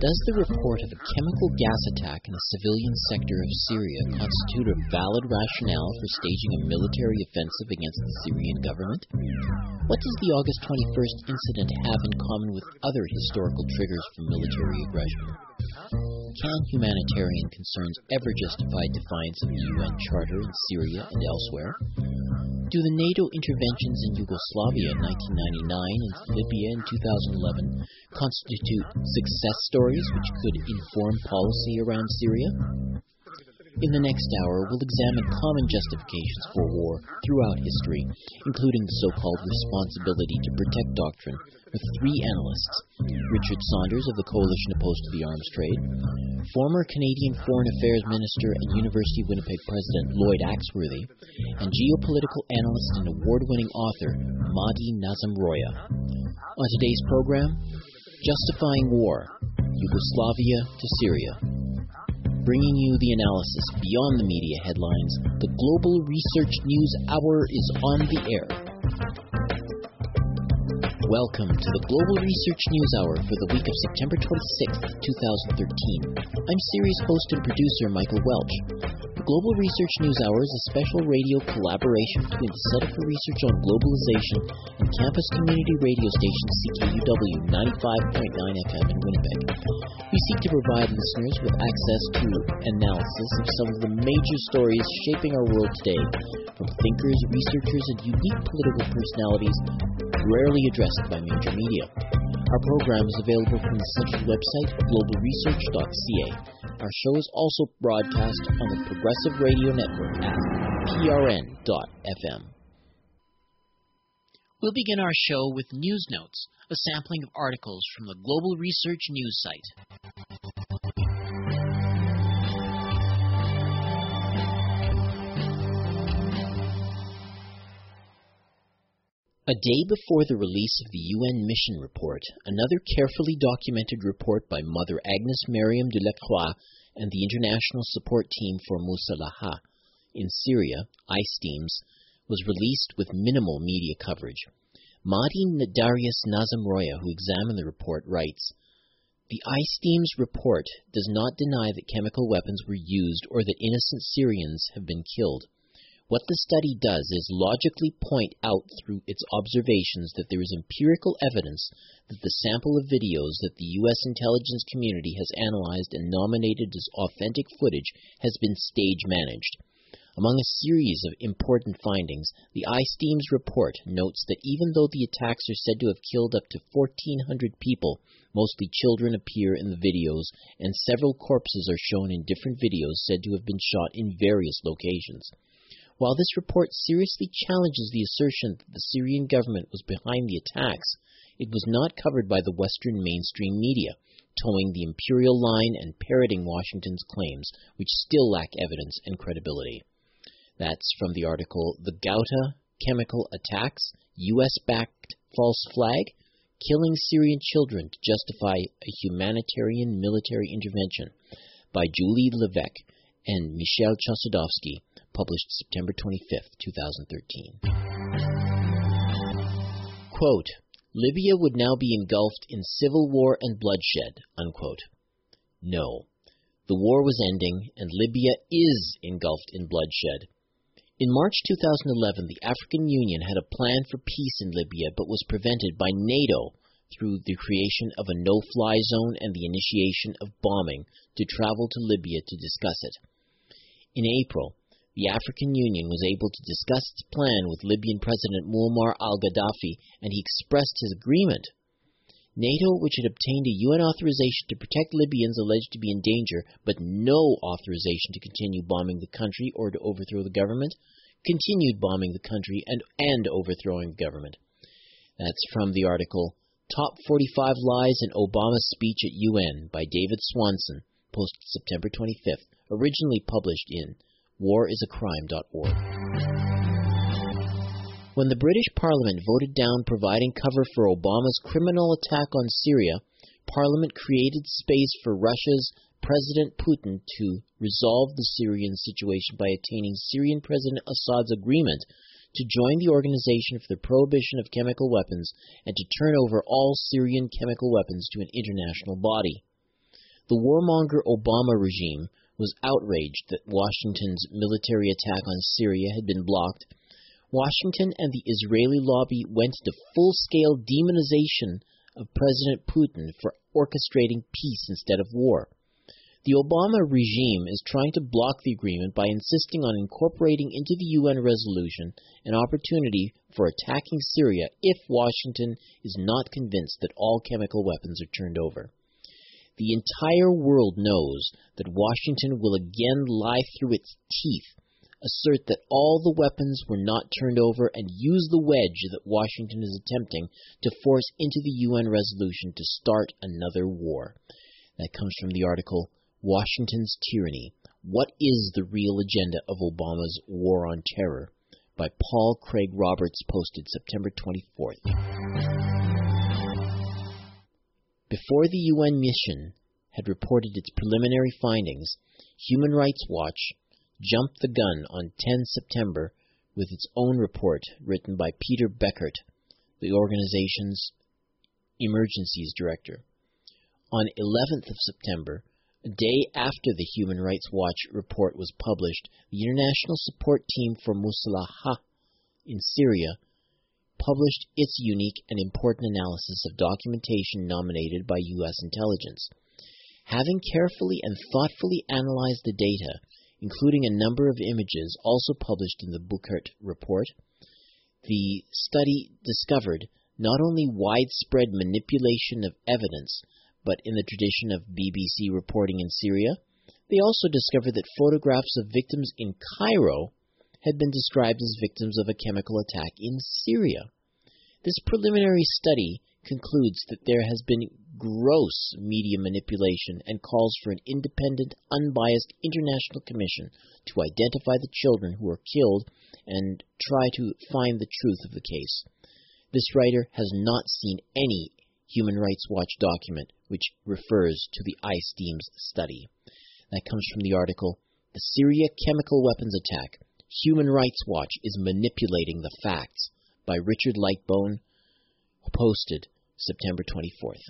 Does the report of a chemical gas attack in the civilian sector of Syria constitute a valid rationale for staging a military offensive against the Syrian government? What does the August 21st incident have in common with other historical triggers for military aggression? Can humanitarian concerns ever justify defiance of the UN Charter in Syria and elsewhere? Do the NATO interventions in Yugoslavia in 1999 and Libya in 2011 constitute success stories which could inform policy around Syria? In the next hour, we'll examine common justifications for war throughout history, including the so called responsibility to protect doctrine, with three analysts Richard Sanders of the Coalition Opposed to the Arms Trade, former Canadian Foreign Affairs Minister and University of Winnipeg President Lloyd Axworthy, and geopolitical analyst and award winning author Mahdi Nazemroaya. On today's program, Justifying War Yugoslavia to Syria. Bringing you the analysis beyond the media headlines, the Global Research News Hour is on the air. Welcome to the Global Research News Hour for the week of September 26, 2013. I'm series host and producer Michael Welch. The Global Research News Hour is a special radio collaboration between the Center for Research on Globalization and campus community radio station CKUW 95.9 FM in Winnipeg. We seek to provide listeners with access to analysis of some of the major stories shaping our world today, from thinkers, researchers, and unique political personalities rarely addressed by major media. Our program is available from the center's website, globalresearch.ca. Our show is also broadcast on the Progressive Radio Network at prn.fm. We'll begin our show with news notes, a sampling of articles from the Global Research News site. A day before the release of the UN mission report, another carefully documented report by Mother Agnes Mariam Delacroix and the International Support Team for Musalaha in Syria, ISTEAMS, was released with minimal media coverage. Mahdi Darius Nazemroaya, who examined the report, writes, The ISTEAMS report does not deny that chemical weapons were used or that innocent Syrians have been killed. What the study does is logically point out through its observations that there is empirical evidence that the sample of videos that the U.S. intelligence community has analyzed and nominated as authentic footage has been stage managed. Among a series of important findings, the ISTEAMS report notes that even though the attacks are said to have killed up to 1,400 people, mostly children appear in the videos, and several corpses are shown in different videos said to have been shot in various locations. While this report seriously challenges the assertion that the Syrian government was behind the attacks, it was not covered by the Western mainstream media, toeing the imperial line and parroting Washington's claims, which still lack evidence and credibility. That's from the article The Ghouta Chemical Attacks, U.S. backed false flag, killing Syrian children to justify a humanitarian military intervention by Julie Levesque and Michel Chossudovsky published September 25, 2013. Quote, Libya would now be engulfed in civil war and bloodshed, unquote. No. The war was ending, and Libya is engulfed in bloodshed. In March 2011, the African Union had a plan for peace in Libya but was prevented by NATO through the creation of a no fly zone and the initiation of bombing to travel to Libya to discuss it. In April, the African Union was able to discuss its plan with Libyan President Muammar al Gaddafi, and he expressed his agreement. NATO, which had obtained a UN authorization to protect Libyans alleged to be in danger, but no authorization to continue bombing the country or to overthrow the government, continued bombing the country and, and overthrowing the government. That's from the article Top 45 Lies in Obama's Speech at UN by David Swanson, posted September 25th, originally published in warisacrime.org. When the British Parliament voted down providing cover for Obama's criminal attack on Syria, Parliament created space for Russia's President Putin to resolve the Syrian situation by attaining Syrian President Assad's agreement to join the Organization for the Prohibition of Chemical Weapons and to turn over all Syrian chemical weapons to an international body. The warmonger Obama regime was outraged that Washington's military attack on Syria had been blocked. Washington and the Israeli lobby went to full scale demonization of President Putin for orchestrating peace instead of war. The Obama regime is trying to block the agreement by insisting on incorporating into the UN resolution an opportunity for attacking Syria if Washington is not convinced that all chemical weapons are turned over. The entire world knows that Washington will again lie through its teeth, assert that all the weapons were not turned over, and use the wedge that Washington is attempting to force into the UN resolution to start another war. That comes from the article Washington's Tyranny What is the Real Agenda of Obama's War on Terror? by Paul Craig Roberts, posted September 24th. Before the UN mission had reported its preliminary findings, Human Rights Watch jumped the gun on 10 September with its own report written by Peter Bouckaert, the organization's emergencies director. On 11th of September, a day after the Human Rights Watch report was published, the International Support Team for Musalaha in Syria published its unique and important analysis of documentation nominated by U.S. intelligence. Having carefully and thoughtfully analyzed the data, including a number of images also published in the Bouckaert report, the study discovered not only widespread manipulation of evidence, but in the tradition of BBC reporting in Syria, they also discovered that photographs of victims in Cairo had been described as victims of a chemical attack in Syria. This preliminary study concludes that there has been gross media manipulation and calls for an independent, unbiased international commission to identify the children who were killed and try to find the truth of the case. This writer has not seen any Human Rights Watch document which refers to the ISTEAMS study. That comes from the article The Syria Chemical Weapons Attack Human Rights Watch is Manipulating the Facts by Richard Lightbown, posted September 24th.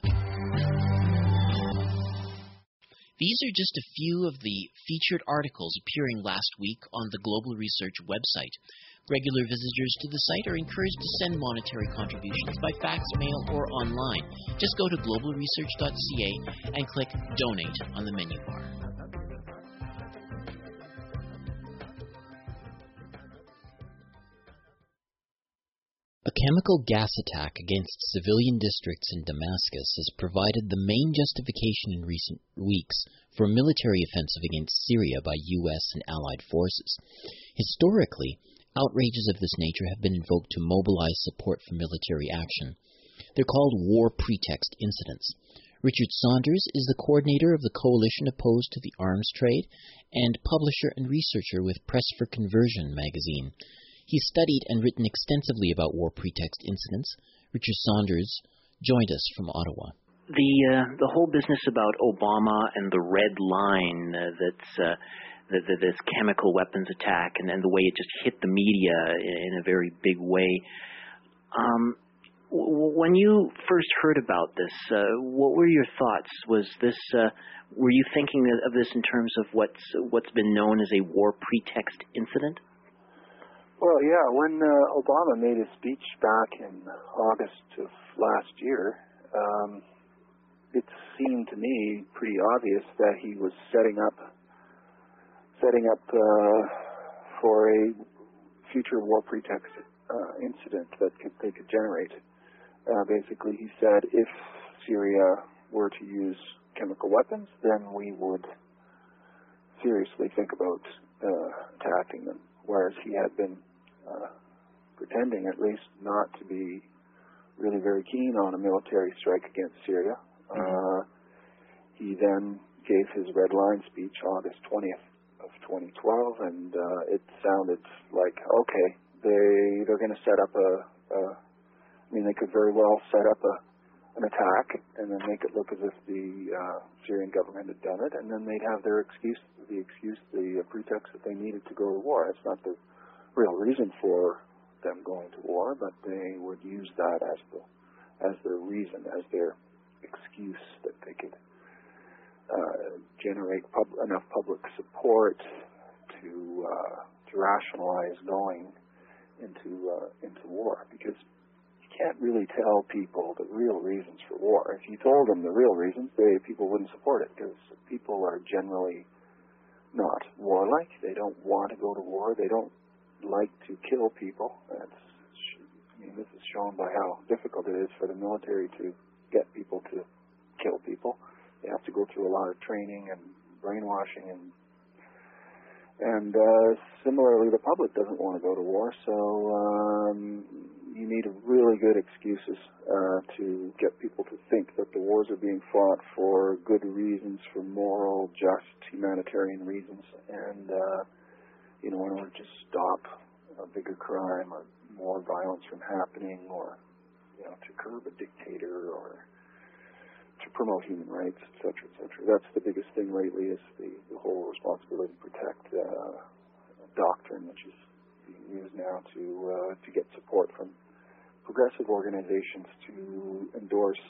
These are just a few of the featured articles appearing last week on the Global Research website. Regular visitors to the site are encouraged to send monetary contributions by fax, mail, or online. Just go to globalresearch.ca and click Donate on the menu bar. Chemical gas attack against civilian districts in Damascus has provided the main justification in recent weeks for a military offensive against Syria by U.S. and allied forces. Historically, Outrages of this nature have been invoked to mobilize support for military action. They're called war pretext incidents. Richard Sanders is the coordinator of the coalition opposed to the arms trade and publisher and researcher with Press for Conversion magazine. He's studied and written extensively about war pretext incidents. Richard Sanders joined us from Ottawa. The uh, the whole business about Obama and the red line uh, that's uh, the, the, this chemical weapons attack and, and the way it just hit the media in a very big way. Um, when you first heard about this, uh, what were your thoughts? Was this uh, were you thinking of this in terms of what's what's been known as a war pretext incident? Well, yeah. When uh, Obama made his speech back in August of last year, um, it seemed to me pretty obvious that he was setting up setting up uh, for a future war pretext uh, incident that could, they could generate. Uh, basically, he said if Syria were to use chemical weapons, then we would seriously think about uh, attacking them. Whereas he had been uh, pretending, at least, not to be really very keen on a military strike against Syria. Mm-hmm. Uh, he then gave his red line speech August 20th of 2012, and uh, it sounded like okay, they they're going to set up a, a. I mean, they could very well set up a an attack and then make it look as if the uh, Syrian government had done it, and then they'd have their excuse, the excuse, the uh, pretext that they needed to go to war. It's not the real reason for them going to war, but they would use that as the as their reason, as their excuse that they could uh, generate pub- enough public support to uh, to rationalize going into uh, into war because you can't really tell people the real reasons for war. If you told them the real reasons, they people wouldn't support it because people are generally not warlike. They don't want to go to war. They don't like to kill people. That's I mean, this is shown by how difficult it is for the military to get people to kill people. They have to go through a lot of training and brainwashing and and uh, similarly, the public doesn't want to go to war, so um, you need really good excuses uh, to get people to think that the wars are being fought for good reasons, for moral, just, humanitarian reasons, and uh, you know, in order to stop a bigger crime or more violence from happening, or you know, to curb a dictator or to promote human rights, et cetera, et cetera. That's the biggest thing lately is the, the whole responsibility to protect uh, doctrine, which is being used now to uh, to get support from progressive organizations to endorse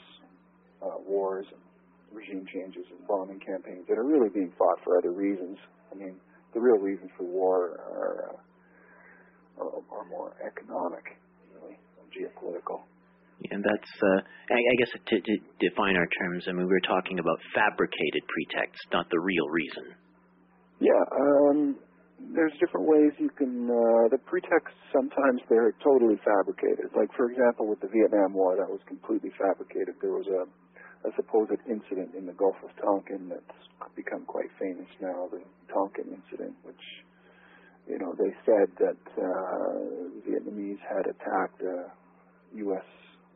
uh, wars and regime changes and bombing campaigns that are really being fought for other reasons. I mean, the real reasons for war are, uh, are, are more economic, really, geopolitical. And that's, uh, I, I guess, to, to define our terms. I mean, we were talking about fabricated pretexts, not the real reason. Yeah, um, there's different ways you can. Uh, the pretexts sometimes they're totally fabricated. Like for example, with the Vietnam War, that was completely fabricated. There was a, a supposed incident in the Gulf of Tonkin that's become quite famous now, the Tonkin incident, which you know they said that uh, Vietnamese had attacked a U.S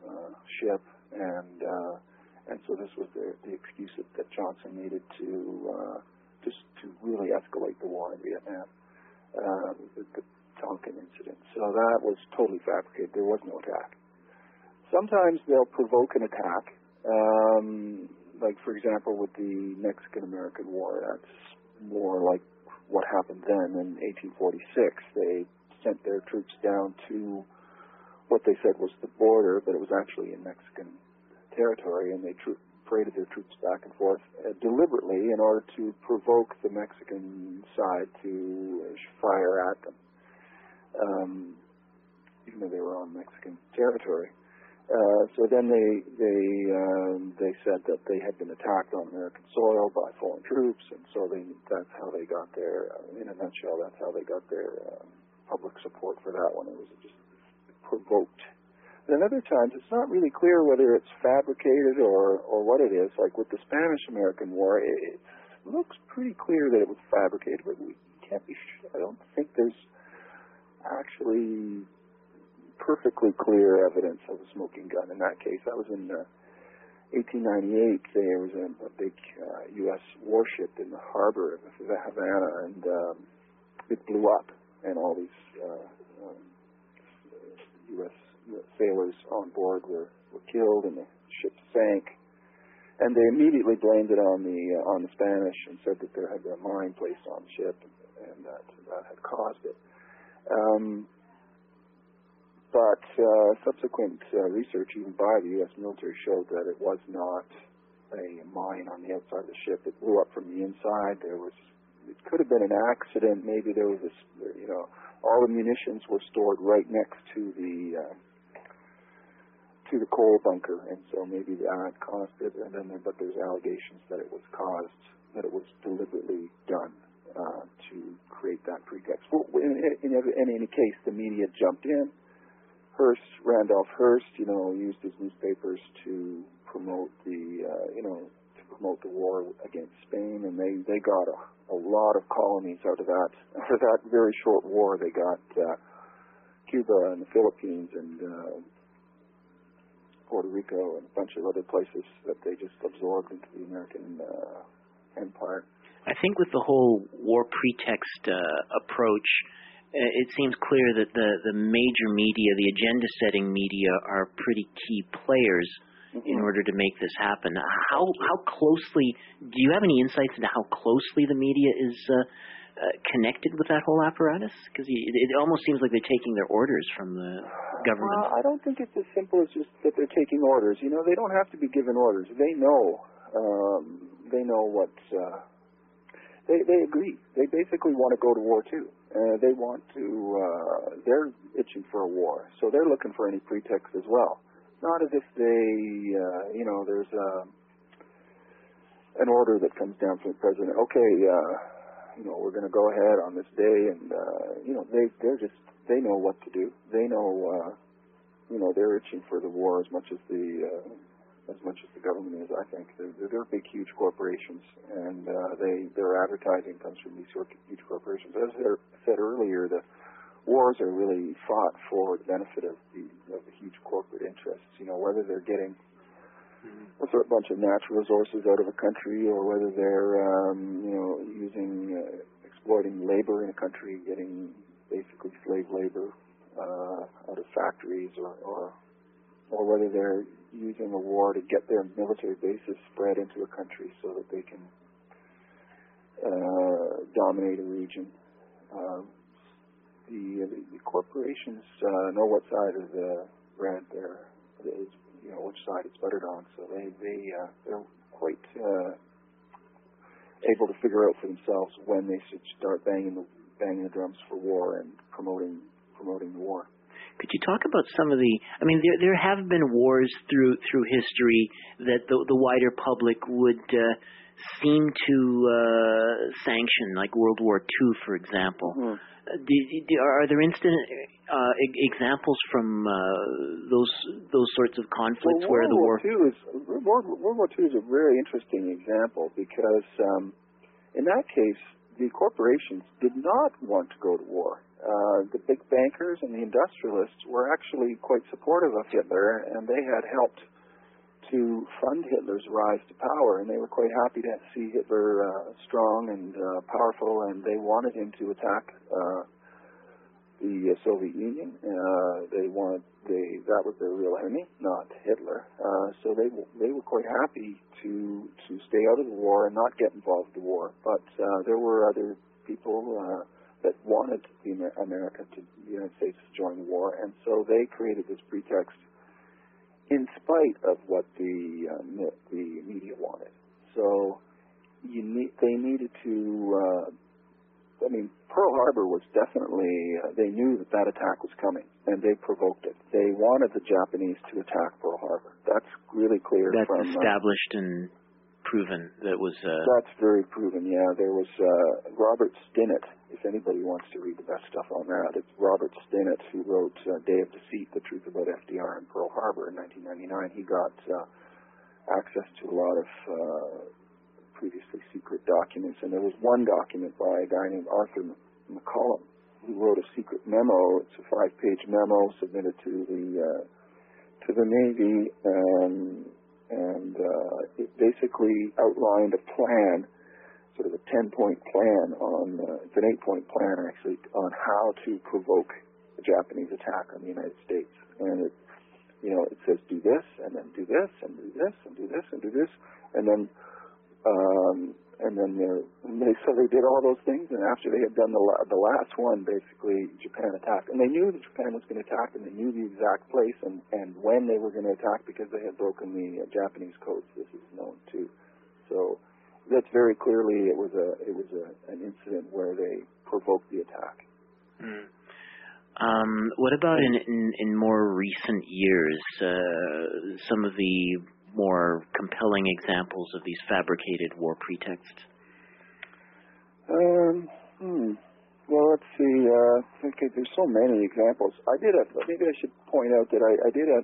uh, ship, and uh, and so this was the, the excuse that, that Johnson needed to uh, just to really escalate the war in Vietnam, uh, the, the Tonkin incident. So that was totally fabricated. There was no attack. Sometimes they'll provoke an attack, um, like for example with the Mexican American War. That's more like what happened then in 1846. They sent their troops down to what they said was the border, but it was actually in Mexican territory, and they tro- paraded their troops back and forth uh, deliberately in order to provoke the Mexican side to uh, fire at them, um, even though they were on Mexican territory. Uh, so then they they um, they said that they had been attacked on American soil by foreign troops, and so they that's how they got their uh, in a nutshell that's how they got their uh, public support for that one. It was just provoked. And other times, it's not really clear whether it's fabricated or, or what it is. Like with the Spanish-American War, it, it looks pretty clear that it was fabricated, but we can't be. I don't think there's actually perfectly clear evidence of a smoking gun in that case. That was in uh, 1898. There was a, a big uh, U.S. warship in the harbor of Havana, and um, it blew up, and all these uh, um, U.S. sailors on board were, were killed and the ship sank. And they immediately blamed it on the uh, on the Spanish and said that there had been a mine placed on the ship and, and that that had caused it. Um, but uh, subsequent uh, research, even by the U.S. military, showed that it was not a mine on the outside of the ship. It blew up from the inside. There was it could have been an accident. Maybe there was a you know all the munitions were stored right next to the uh, to the coal bunker, and so maybe that caused it. And then, there, but there's allegations that it was caused, that it was deliberately done uh, to create that pretext. Well, in, in, in any case, the media jumped in. Hearst, Randolph Hearst, you know, used his newspapers to promote the, uh, you know, to promote the war against Spain, and they they got a a lot of colonies out of that. Out that very short war, they got uh, Cuba and the Philippines and uh, Puerto Rico and a bunch of other places that they just absorbed into the American uh, empire. I think with the whole war pretext uh, approach, it seems clear that the, the major media, the agenda setting media, are pretty key players mm-hmm. in order to make this happen. How how closely do you have any insights into how closely the media is uh, uh, connected with that whole apparatus? Because it, it almost seems like they're taking their orders from the government. Uh, I don't think it's as simple as just that they're taking orders. You know, they don't have to be given orders. They know. Um, they know what. Uh, they they agree. They basically want to go to war too. Uh, they want to. Uh, they're itching for a war, so they're looking for any pretext as well. Not as if they, uh, you know, there's a, an order that comes down from the president. Okay, uh, you know, we're going to go ahead on this day, and uh, you know, they they're just they know what to do. They know, uh, you know, they're itching for the war as much as the uh, as much as the government is. I think they're, they're big, huge corporations, and uh, they their advertising comes from these huge corporations. As I said earlier, the wars are really fought for the benefit of the of the huge corporate interests. You know, whether they're getting a sort of bunch of natural resources out of a country, or whether they're um, you know using uh, exploiting labor in a country, getting basically slave labor uh, out of factories, or, or or whether they're using a war to get their military bases spread into a country so that they can uh, dominate a region. Uh, the, the, the corporations uh, know what side of the bread they're is, you know which side it's buttered on, so they they uh, they're quite uh, able to figure out for themselves when they should start banging the banging the drums for war and promoting promoting the war. Could you talk about some of the? I mean, there there have been wars through through history that the the wider public would uh, seem to uh, sanction, like World War II, for example. Uh, do, do, are there instant uh, examples from uh, those those sorts of conflicts well, where the war? War II is World, World War II is a very interesting example because um, in that case the corporations did not want to go to war uh, the big bankers and the industrialists were actually quite supportive of Hitler, and they had helped to fund Hitler's rise to power, and they were quite happy to see Hitler uh, strong and uh, powerful, and they wanted him to attack uh, the Soviet Union. Uh, they wanted they that was their real enemy, not Hitler. Uh, so they they were quite happy to to stay out of the war and not get involved in the war. But there were other people. Uh, that wanted the Amer- America to the United States to join the war, and so they created this pretext in spite of what the uh, the media wanted. So you need, they needed to. Uh, I mean, Pearl Harbor was definitely. Uh, they knew that that attack was coming, and they provoked it. They wanted the Japanese to attack Pearl Harbor. That's really clear. That's from, established and proven. That was. Uh... That's very proven. Yeah, there was uh, Robert Stinnett if anybody wants to read the best stuff on that, it's Robert Stinnett who wrote uh, Day of Deceit, The Truth About FDR and Pearl Harbor in 1999. He got uh, access to a lot of uh, previously secret documents, and there was one document by a guy named Arthur McCollum who wrote a secret memo. It's a five-page memo submitted to the uh, to the Navy, um, and uh, it basically outlined a plan sort of a 10 point plan on, uh, it's an eight point plan actually, on how to provoke a Japanese attack on the United States. And it, you know, it says do this, and then do this, and do this, and do this, and do this, and then, um, and then they so they did all those things, and after they had done the la- the last one, basically Japan attacked, and they knew that Japan was going to attack, and they knew the exact place and and when they were going to attack because they had broken the uh, Japanese codes. This is known too. So that's very clearly it was a it was a, an incident where they provoked the attack. Mm. Um, what about in, in, in more recent years? Uh, some of the more compelling examples of these fabricated war pretexts. Um, hmm. Well, let's see. Uh, okay, there's so many examples. I did a. Maybe I should point out that I, I did a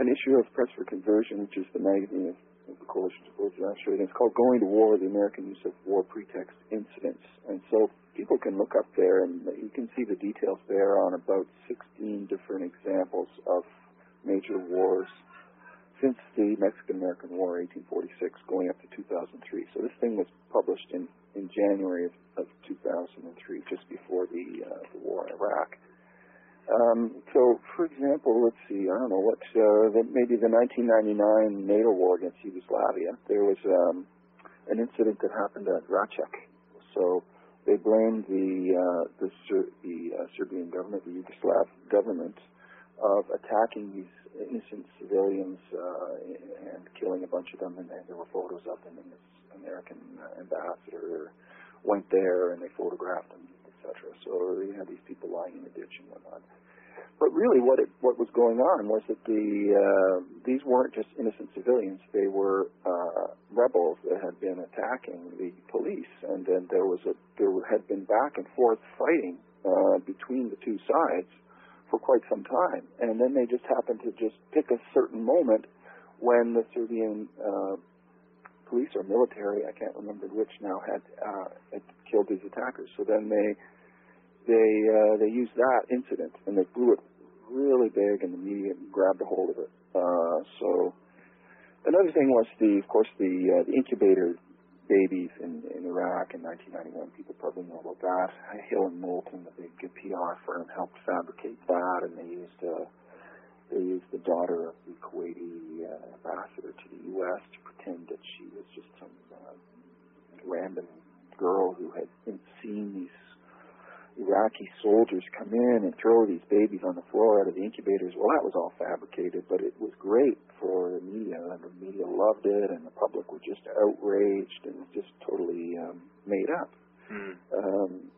an issue of Press for Conversion, which is the magazine of of the Coalition to Oppose Australia. It's called Going to War, the American Use of War Pretext Incidents. And so people can look up there and you can see the details there on about 16 different examples of major wars since the Mexican-American War, 1846, going up to 2003. So this thing was published in, in January of, of 2003, just before the, uh, the war in Iraq. Um, so, for example, let's see, I don't know what, uh, the, maybe the 1999 NATO war against Yugoslavia, there was um, an incident that happened at Racak. So, they blamed the uh, the, Ser- the uh, Serbian government, the Yugoslav government, of attacking these innocent civilians uh, and killing a bunch of them. And, and there were photos of them, and this American uh, ambassador went there and they photographed them, etc. So you had these people lying in the ditch and whatnot. But really, what it, what was going on was that the uh, these weren't just innocent civilians; they were uh, rebels that had been attacking the police, and then there was a there had been back and forth fighting uh, between the two sides for quite some time, and then they just happened to just pick a certain moment when the Serbian uh, police or military, I can't remember which now, had, uh, had killed these attackers. So then they they uh, they used that incident and they blew it really big, and the media grabbed a hold of it. Uh, so another thing was the, of course, the uh, the incubator babies in in Iraq in 1991. People probably know about that. Hill and Knowlton, the big PR firm, helped fabricate that, and they used. Uh, they used the daughter of the Kuwaiti uh, ambassador to the U.S. to pretend that she was just some uh, random girl who had seen these Iraqi soldiers come in and throw these babies on the floor out of the incubators. Well, that was all fabricated, but it was great for the media, and the media loved it, and the public were just outraged and just totally um, made up. Mm. Um,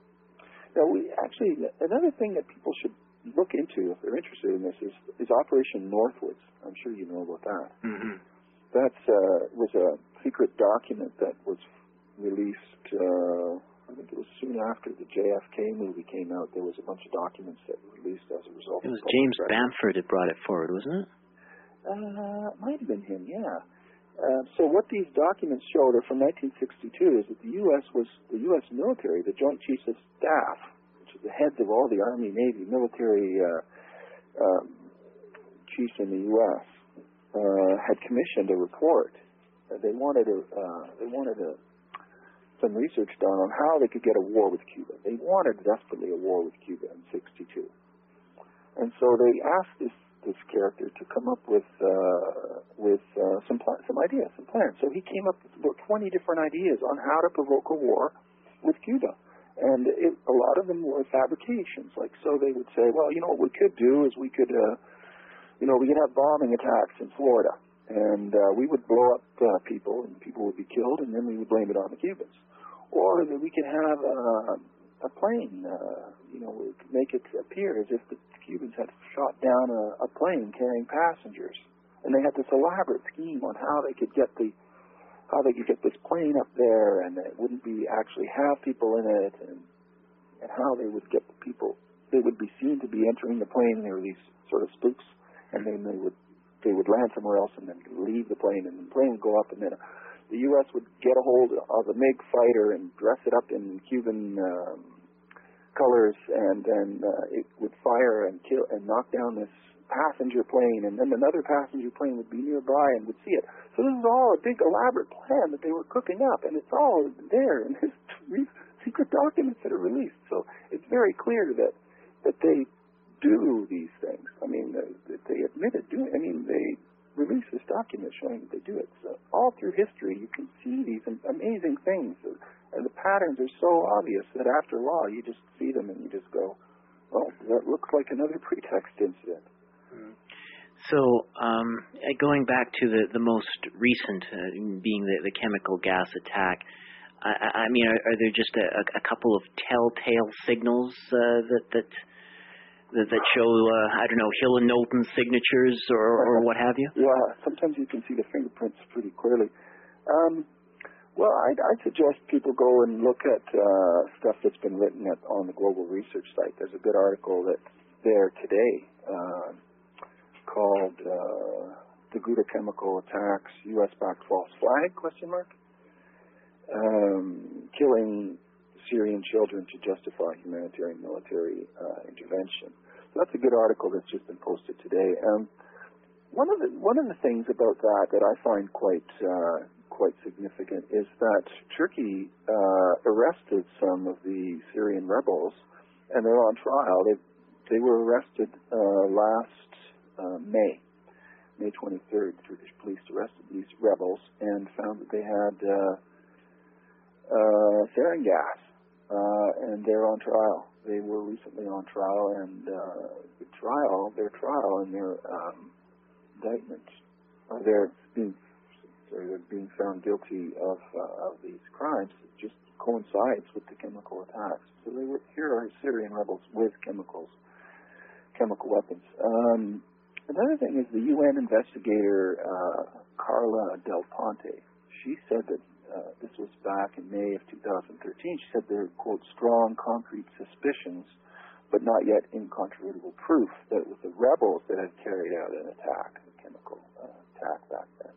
now, we actually another thing that people should look into if they're interested in this is is Operation Northwoods. I'm sure you know about that. Mm-hmm. That uh, was a secret document that was released. Uh, I think it was soon after the JFK movie came out. There was a bunch of documents that were released as a result. It was James pressure. Bamford that brought it forward, wasn't it? Uh, it might have been him, yeah. Uh, so what these documents show, they're from 1962, is that the U.S. was the U.S. military, the Joint Chiefs of Staff, which is the heads of all the Army, Navy, military uh, um, chiefs in the U.S. Uh, had commissioned a report. They wanted a uh, they wanted a some research done on how they could get a war with Cuba. They wanted desperately a war with Cuba in '62, and so they asked this this character to come up with uh, with uh, some pl- some ideas, some plans. So he came up with about 20 different ideas on how to provoke a war with Cuba, and it, a lot of them were fabrications. Like so, they would say, well, you know, what we could do is we could, uh, you know, we could have bombing attacks in Florida, and uh, we would blow up uh, people, and people would be killed, and then we would blame it on the Cubans, or that we could have uh, a plane, uh, you know, we could make it appear as if the Cubans had shot down a, a plane carrying passengers, and they had this elaborate scheme on how they could get the how they could get this plane up there, and it wouldn't be actually have people in it, and and how they would get the people. They would be seen to be entering the plane, and they were these sort of spooks, and then they would they would land somewhere else, and then leave the plane, and the plane would go up, and then the U.S. would get a hold of a MiG fighter and dress it up in Cuban um, colors, and then uh, it would fire and kill and knock down this passenger plane, and then another passenger plane would be nearby and would see it. So this is all a big elaborate plan that they were cooking up, and it's all there in this secret documents that are released. So it's very clear that that they do these things. I mean, they, that they admitted doing. I mean, they release this document showing that they do it. So all through history, you can see these amazing things, and the patterns are so obvious that after a while, you just see them and you just go, "Well, that looks like another pretext incident." So, um, uh, going back to the the most recent, uh, being the the chemical gas attack, I, I I mean, are, are there just a, a couple of telltale signals uh, that that that, that show uh, I don't know Hill and Knowlton signatures or or what have you? Yeah, sometimes you can see the fingerprints pretty clearly. Um, well, I'd, I'd suggest people go and look at uh, stuff that's been written at, on the Global Research site. There's a good article that's there today uh, called uh, "The Ghouta Chemical Attacks: U.S.-backed false flag?" Question mark. Um, killing Syrian children to justify humanitarian military uh, intervention. So that's a good article that's just been posted today. Um, one of the one of the things about that that I find quite uh, quite significant is that Turkey uh, arrested some of the Syrian rebels, and they're on trial. They they were arrested uh, last uh, May, May 23rd. the Turkish police arrested these rebels and found that they had uh, uh, sarin gas uh, and they're on trial. They were recently on trial, and uh, the trial, their trial, and their um, indictment, or their being, sorry, they're being found guilty of uh, of these crimes, just coincides with the chemical attacks. So they were here are Syrian rebels with chemicals, chemical weapons. Um, another thing is the UN investigator uh, Carla Del Ponte. She said that uh, this was back in May of 2013. She said there are, quote, strong concrete suspicions, but not yet incontrovertible proof that it was the rebels that had carried out an attack, a chemical uh, attack back then.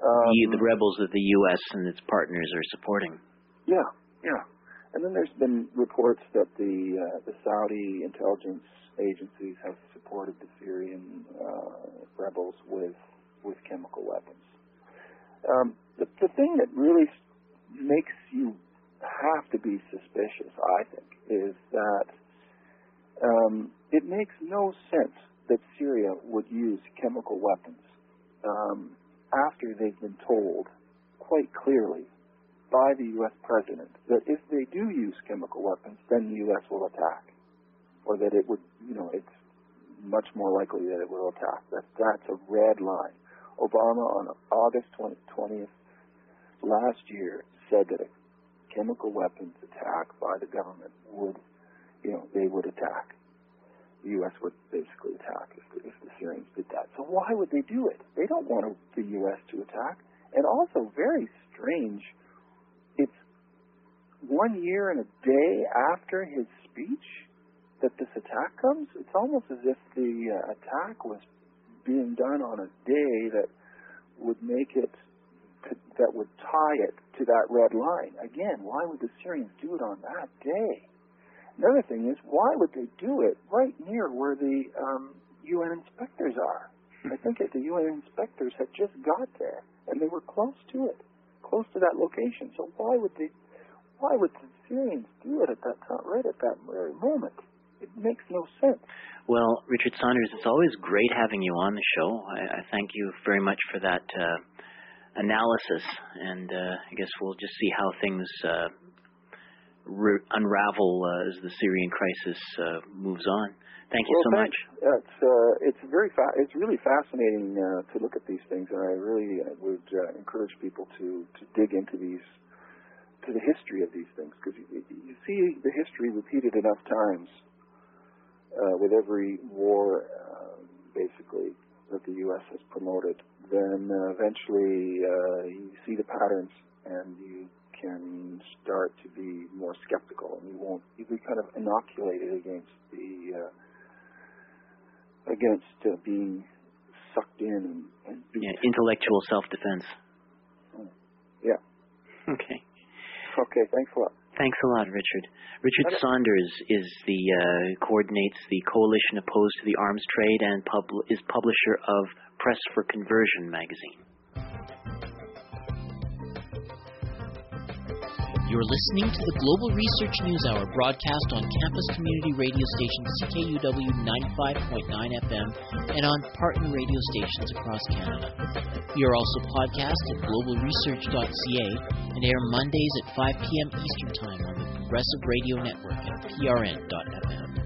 Um, the, the rebels that the U.S. and its partners are supporting. Yeah, yeah. And then there's been reports that the uh, the Saudi intelligence agencies have supported the Syrian uh, rebels with with chemical weapons. Um, the, the thing that really makes you have to be suspicious, I think, is that um, it makes no sense that Syria would use chemical weapons um, after they've been told quite clearly by the U.S. president that if they do use chemical weapons, then the U.S. will attack, or that it would, you know, it's much more likely that it will attack. That that's a red line. Obama on August 20, 20th last year said that a chemical weapons attack by the government would, you know, they would attack. The U.S. would basically attack if the, if the Syrians did that. So why would they do it? They don't want the U.S. to attack. And also, very strange, it's one year and a day after his speech that this attack comes. It's almost as if the uh, attack was being done on a day that would make it to, that would tie it to that red line. Again, why would the Syrians do it on that day? Another thing is, why would they do it right near where the um, UN inspectors are? I think that the UN inspectors had just got there, and they were close to it, close to that location. So why would they? Why would the Syrians do it at that time, right at that very moment? It makes no sense. Well, Richard Sanders, it's always great having you on the show. I, I thank you very much for that uh, analysis, and uh, I guess we'll just see how things uh, re- unravel uh, as the Syrian crisis uh, moves on. Thank you well, so thanks. much. It's uh, it's very fa- it's really fascinating uh, to look at these things, and I really would uh, encourage people to to dig into these to the history of these things because you, you see the history repeated enough times uh, with every war, uh, basically that the U.S. has promoted, then uh, eventually uh, you see the patterns and you can start to be more skeptical, and you won't you be kind of inoculated against the uh, against uh, being sucked in and, and yeah, intellectual self-defense. Yeah. Okay. Okay. Thanks a lot. Thanks a lot, Richard. Richard. Sanders is the uh, coordinates the coalition opposed to the arms trade and pub- is publisher of Press for Conversion magazine. You're listening to the Global Research News Hour broadcast on campus community radio station CKUW 95.9 FM and on partner radio stations across Canada. We are also podcast at globalresearch.ca and air Mondays at 5 p.m. Eastern Time on the Progressive Radio Network at prn.fm.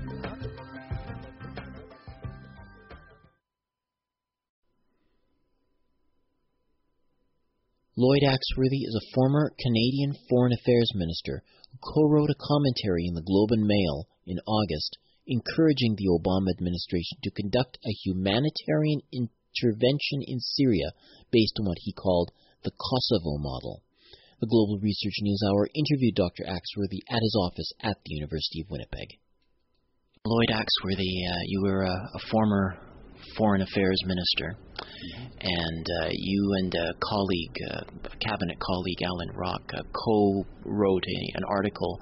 Lloyd Axworthy is a former Canadian Foreign Affairs Minister who co-wrote a commentary in the Globe and Mail in August encouraging the Obama administration to conduct a humanitarian intervention in Syria based on what he called the Kosovo model. The Global Research News Hour interviewed Dr. Axworthy at his office at the University of Winnipeg. Lloyd Axworthy, uh, you were a, a former Foreign Affairs Minister, mm-hmm. and uh, you and a colleague, uh, cabinet colleague Alan Rock, uh, co-wrote a, an article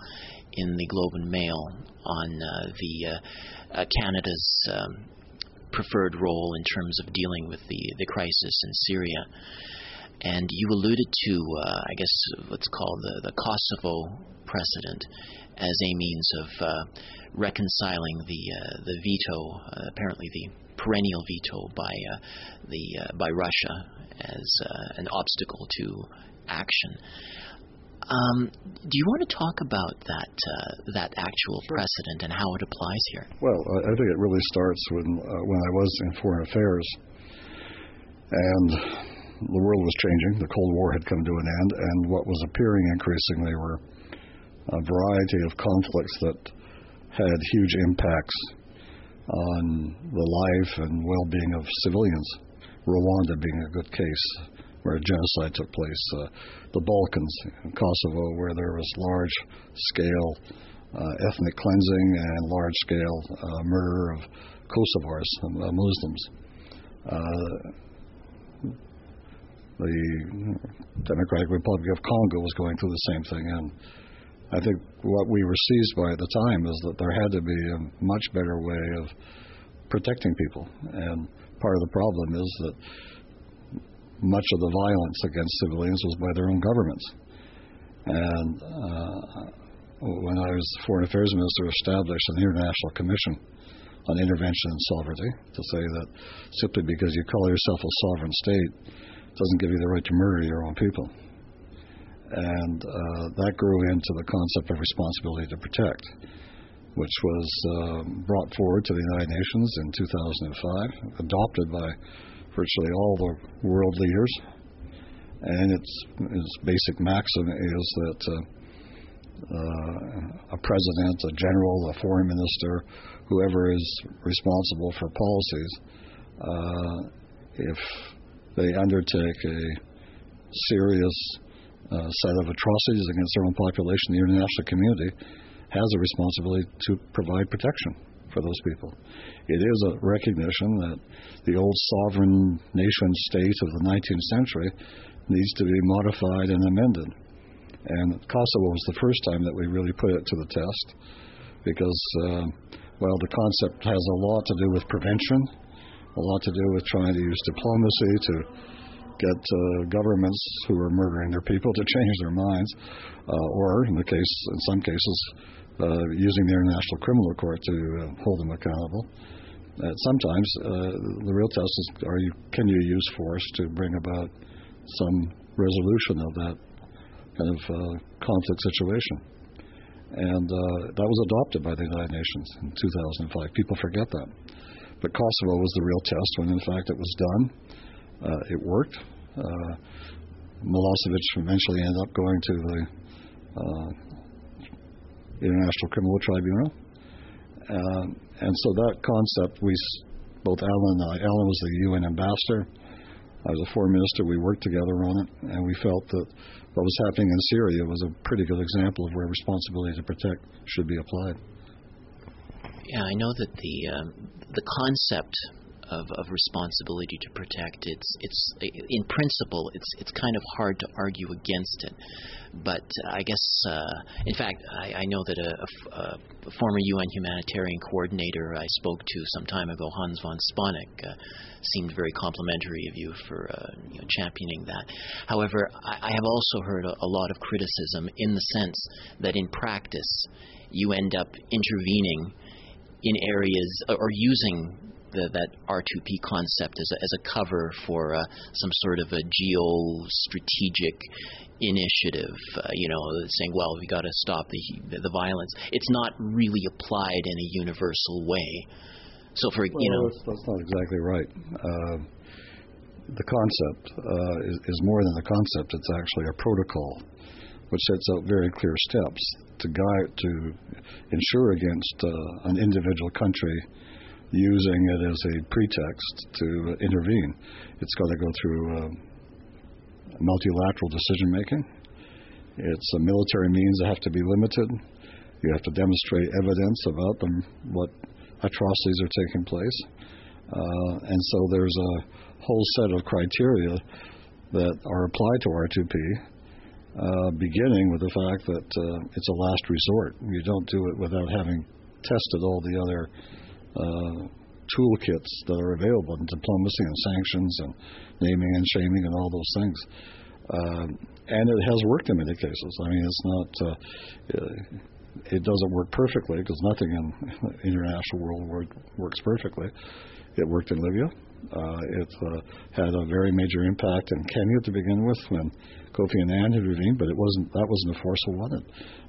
in the Globe and Mail on uh, the uh, uh, Canada's um, preferred role in terms of dealing with the the crisis in Syria. And you alluded to, I guess, what's called the, the Kosovo precedent as a means of reconciling the the veto, apparently the perennial veto by uh, the uh, by Russia as uh, an obstacle to action. Um, do you want to talk about that uh, that actual sure. precedent and how it applies here? Well, I think it really starts when uh, when I was in foreign affairs, and the world was changing. The Cold War had come to an end, and what was appearing increasingly were a variety of conflicts that had huge impacts on the life and well-being of civilians. Rwanda being a good case where genocide took place. Uh, the Balkans, Kosovo, where there was large-scale uh, ethnic cleansing and large-scale uh, murder of Kosovars, uh, Muslims. Uh, the Democratic Republic of Congo was going through the same thing, and I think what we were seized by at the time is that there had to be a much better way of protecting people. And part of the problem is that much of the violence against civilians was by their own governments. And uh, when I was Foreign Affairs Minister, established an international commission on intervention and sovereignty to say that simply because you call yourself a sovereign state doesn't give you the right to murder your own people and uh, that grew into the concept of responsibility to protect, which was uh, brought forward to the United Nations in 2005, adopted by virtually all the world leaders. And its, its basic maxim is that uh, uh, a president, a general, a foreign minister, whoever is responsible for policies, uh, if they undertake a serious uh, set of atrocities against their own population, the international community has a responsibility to provide protection for those people. It is a recognition that the old sovereign nation state of the 19th century needs to be modified and amended. And Kosovo was the first time that we really put it to the test because, uh, well, the concept has a lot to do with prevention, a lot to do with trying to use diplomacy to get uh, governments who are murdering their people to change their minds, uh, or in the case, in some cases, uh, using the International Criminal Court to uh, hold them accountable. Uh, sometimes uh, the real test is: Are you can you use force to bring about some resolution of that kind of conflict situation? And that was adopted by the United Nations in 2005. People forget that. But Kosovo was the real test when, in fact, it was done. Uh, it worked. Uh, Milosevic eventually ended up going to the uh, International Criminal Tribunal. Uh, and so that concept, we both Alan and I, Alan was the UN ambassador. I was a foreign minister. We worked together on it, and we felt that what was happening in Syria was a pretty good example of where responsibility to protect should be applied. Yeah, I know that the um, the concept of, of responsibility to protect. It's it's in principle it's it's kind of hard to argue against it, but I guess uh, in fact I, I know that a, a, a, former UN humanitarian coordinator I spoke to some time ago, Hans von Sponeck, uh, seemed very complimentary of you for uh, you know, championing that. However, I, I have also heard a, a lot of criticism in the sense that in practice you end up intervening in areas or using the, that R2P concept as a, as a cover for uh, some sort of a geostrategic initiative, uh, you know, saying, well, we got to stop the, the violence. It's not really applied in a universal way. So, for well, you know, that's, that's not exactly right. Uh, the concept uh, is, is more than a concept; it's actually a protocol, which sets out very clear steps to guide to ensure against uh, an individual country using it as a pretext to intervene. It's got to go through uh, multilateral decision making. It's a military means that have to be limited. You have to demonstrate evidence about them, what atrocities are taking place. Uh, and so there's a whole set of criteria that are applied to R2P, uh, beginning with the fact that uh, it's a last resort. You don't do it without having tested all the other toolkits that are available in diplomacy and sanctions and naming and shaming and all those things. Uh, and it has worked in many cases. I mean, it's not. Uh, it doesn't work perfectly because nothing in the international world works perfectly. It worked in Libya. Uh, it uh, had a very major impact in Kenya to begin with when Kofi Annan intervened, but it wasn't that wasn't a forceful one. It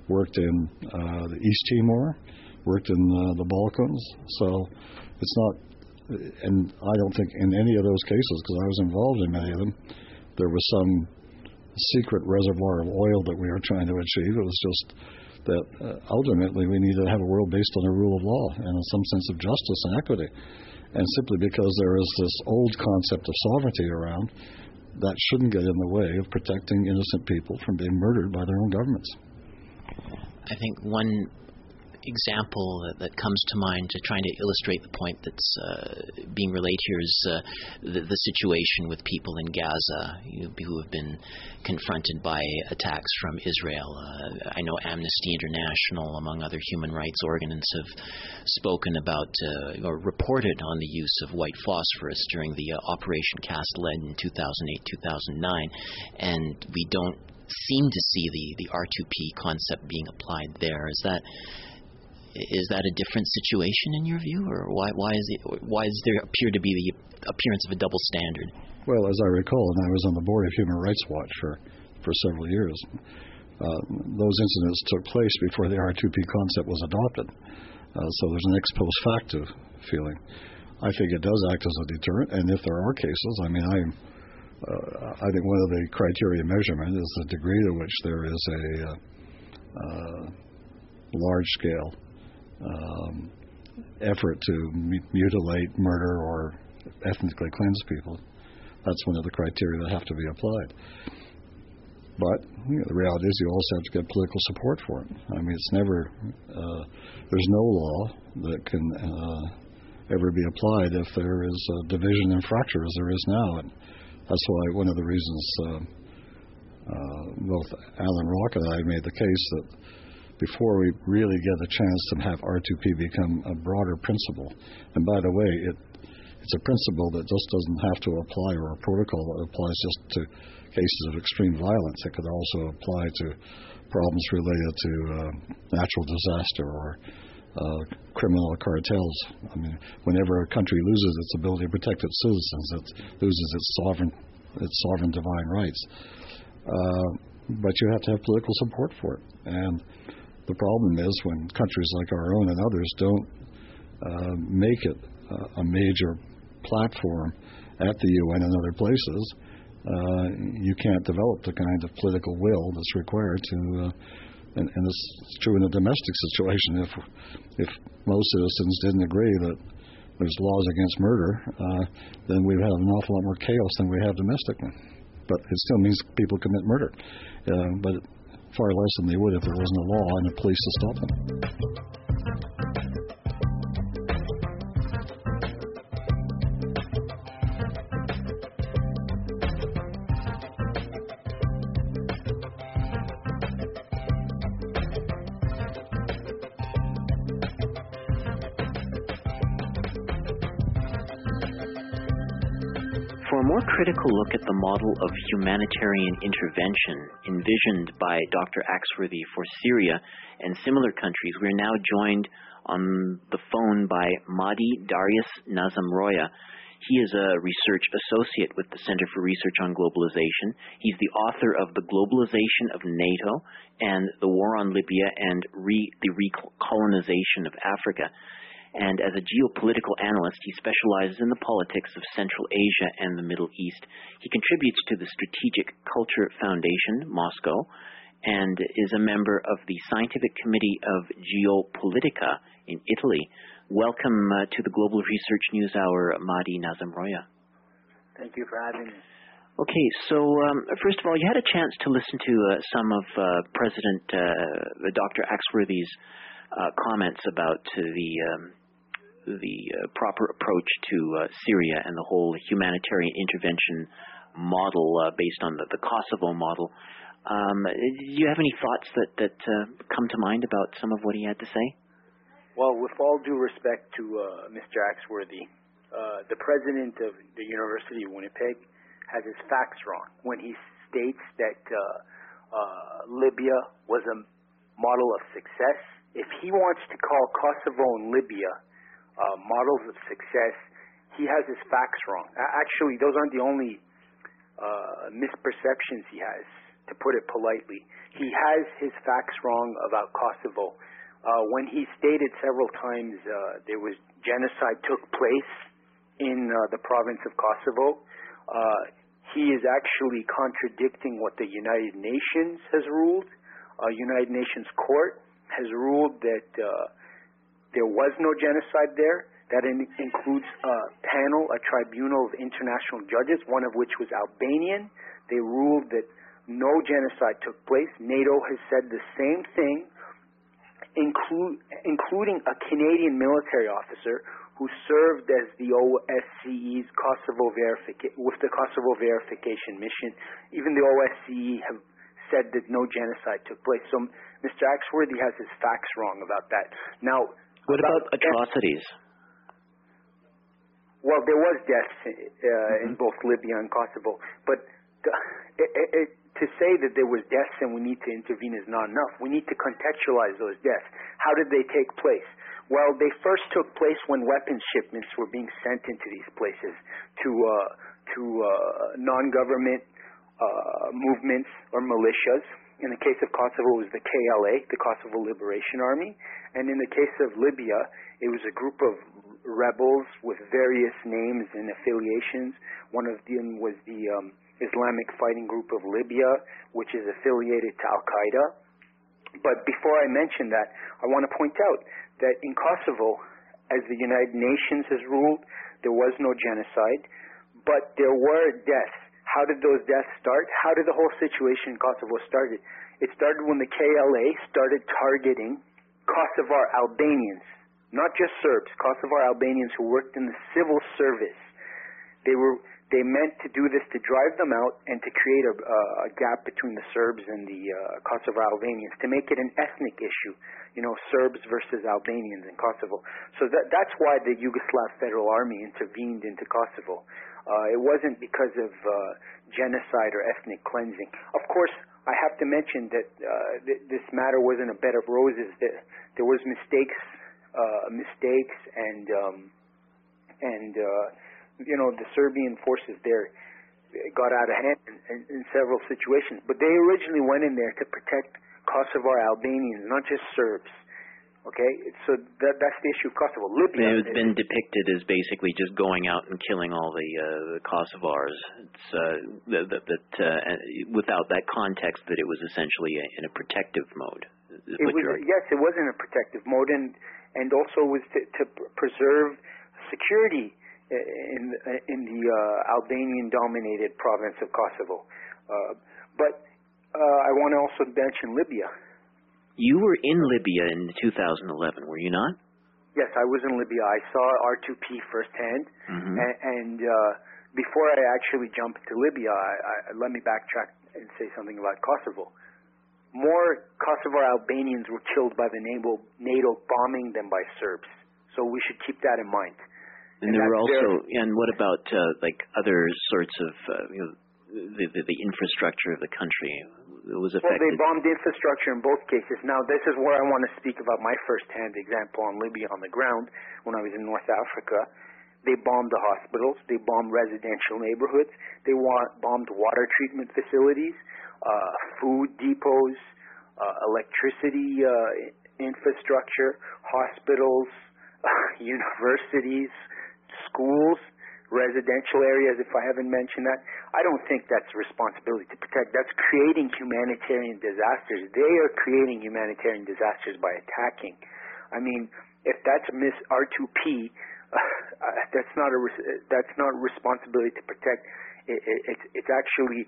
worked in uh, the East Timor, worked in uh, the Balkans. So it's not, and I don't think in any of those cases, because I was involved in many of them, there was some secret reservoir of oil that we were trying to achieve. It was just that uh, ultimately we need to have a world based on the rule of law and some sense of justice and equity. And simply because there is this old concept of sovereignty around, that shouldn't get in the way of protecting innocent people from being murdered by their own governments. I think one example that, that, comes to mind to trying to illustrate the point that's uh, being relayed here is uh, the, the, situation with people in Gaza you who have been confronted by attacks from Israel. Uh, I know Amnesty International, among other human rights organs, have spoken about uh, or reported on the use of white phosphorus during the uh, Operation Cast Lead in 2008-2009, and we don't seem to see the, the R2P concept being applied there. Is that is that a different situation in your view, or why why is it why does there appear to be the appearance of a double standard? Well, as I recall, and I was on the board of Human Rights Watch for for several years. Uh, those incidents took place before the R2P concept was adopted, uh, so there's an ex post facto feeling. I think it does act as a deterrent, and if there are cases, I mean, I uh, I think one of the criteria of measurement is the degree to which there is a uh, uh, large scale um, effort to mutilate, murder, or ethnically cleanse people. That's one of the criteria that have to be applied. But you know, the reality is, you also have to get political support for it. I mean, it's never uh, there's no law that can uh, ever be applied if there is a division and fracture as there is now. And that's why one of the reasons uh, uh both Alan Rock and I made the case that before we really get a chance to have R2P become a broader principle. And by the way, it it's a principle that just doesn't have to apply or a protocol that applies just to cases of extreme violence. It could also apply to problems related to uh, natural disaster or uh, criminal cartels. I mean, whenever a country loses its ability to protect its citizens, it loses its sovereign its sovereign divine rights. Uh, but you have to have political support for it, and the problem is when countries like our own and others don't uh, make it uh, a major platform at the UN and other places, uh, you can't develop the kind of political will that's required to. Uh, and, and it's true in a domestic situation. If if most citizens didn't agree that there's laws against murder, uh, then we'd have an awful lot more chaos than we have domestically. But it still means people commit murder. Uh, but far less than they would if there wasn't a law and a police to stop them. Critical look at the model of humanitarian intervention envisioned by Dr. Axworthy for Syria and similar countries. We're now joined on the phone by Mahdi Darius Nazemroaya. He is a research associate with the Center for Research on Globalization. He's the author of The Globalization of NATO and The War on Libya and Re- the Recolonization of Africa and as a geopolitical analyst, he specializes in the politics of Central Asia and the Middle East. He contributes to the Strategic Culture Foundation, Moscow, and is a member of the Scientific Committee of Geopolitica in Italy. Welcome uh, to the Global Research News Hour, Mahdi Nazemroaya. Thank you for having me. Okay, so um, first of all, you had a chance to listen to uh, some of uh, President uh, Dr. Axworthy's uh, comments about the um, the uh, proper approach to uh, Syria and the whole humanitarian intervention model uh, based on the, the Kosovo model. Um, do you have any thoughts that that uh, come to mind about some of what he had to say? Well, with all due respect to uh, Mr. Axworthy, uh, the president of the University of Winnipeg has his facts wrong when he states that Libya was a model of success. If he wants to call Kosovo and Libya uh, models of success, he has his facts wrong. Actually, those aren't the only uh, misperceptions he has, to put it politely. He has his facts wrong about Kosovo. Uh, when he stated several times uh, there was genocide took place in uh, the province of Kosovo, uh, he is actually contradicting what the United Nations has ruled. Uh, United Nations Court has ruled that uh, there was no genocide there. That in, includes a panel, a tribunal of international judges, one of which was Albanian. They ruled that no genocide took place. NATO has said the same thing, include, including a Canadian military officer who served as the OSCE's Kosovo verification with the Kosovo verification mission. Even the OSCE have said that no genocide took place. So Mr. Axworthy has his facts wrong about that. Now, what about, about atrocities? Well, there was deaths uh, mm-hmm. in both Libya and Kosovo, but the, it, it, to say that there was deaths and we need to intervene is not enough. We need to contextualize those deaths. How did they take place? Well, they first took place when weapons shipments were being sent into these places to uh, to uh, non-government uh, movements or militias. In the case of Kosovo, it was the KLA, the Kosovo Liberation Army, and in the case of Libya, it was a group of rebels with various names and affiliations. One of them was the um, Islamic Fighting Group of Libya, which is affiliated to Al Qaeda. But before I mention that, I want to point out that in Kosovo, as the United Nations has ruled, there was no genocide, but there were deaths. How did those deaths start? How did the whole situation in Kosovo started? It started when the KLA started targeting Kosovar Albanians not just Serbs, Kosovar Albanians who worked in the civil service. They were they meant to do this to drive them out and to create a, uh, a gap between the Serbs and the uh, Kosovar Albanians to make it an ethnic issue, you know, Serbs versus Albanians in Kosovo. So that that's why the Yugoslav Federal Army intervened into Kosovo. Uh, it wasn't because of uh, genocide or ethnic cleansing. Of course, I have to mention that uh, th- this matter wasn't a bed of roses. That there was mistakes uh, mistakes and um, and uh, you know the Serbian forces there got out of hand in, in, in several situations. But they originally went in there to protect Kosovar Albanians, not just Serbs. Okay, so that that's the issue of Kosovo. Libya. It's been depicted as basically just going out and killing all the uh, the Kosovars. It's uh, that, that uh, without that context that it was essentially a, in a protective mode. It was, yes, it was in a protective mode, and and also was to, to preserve security in in the uh, Albanian-dominated province of Kosovo. Uh, but uh, I want to also mention Libya. You were in Libya in 2011, were you not? Yes, I was in Libya. I saw R2P firsthand, mm-hmm. and, and uh, before I actually jump to Libya, I, I, let me backtrack and say something about Kosovo more Kosovo Albanians were killed by the NATO, NATO bombing than by Serbs. So we should keep that in mind. And, and there were also, and what about uh, like other sorts of, uh, you know, the, the, the infrastructure of the country was affected? Well, they bombed infrastructure in both cases. Now, this is where I want to speak about my first-hand example on Libya on the ground when I was in North Africa. They bombed the hospitals. They bombed residential neighborhoods. They wa- bombed water treatment facilities uh, food depots, uh, electricity uh, infrastructure, hospitals, universities, schools, residential areas, if I haven't mentioned that. I don't think that's a responsibility to protect. That's creating humanitarian disasters. They are creating humanitarian disasters by attacking. I mean, if that's Miss R2P, uh, that's not a that's not a responsibility to protect. It, it, it's it's actually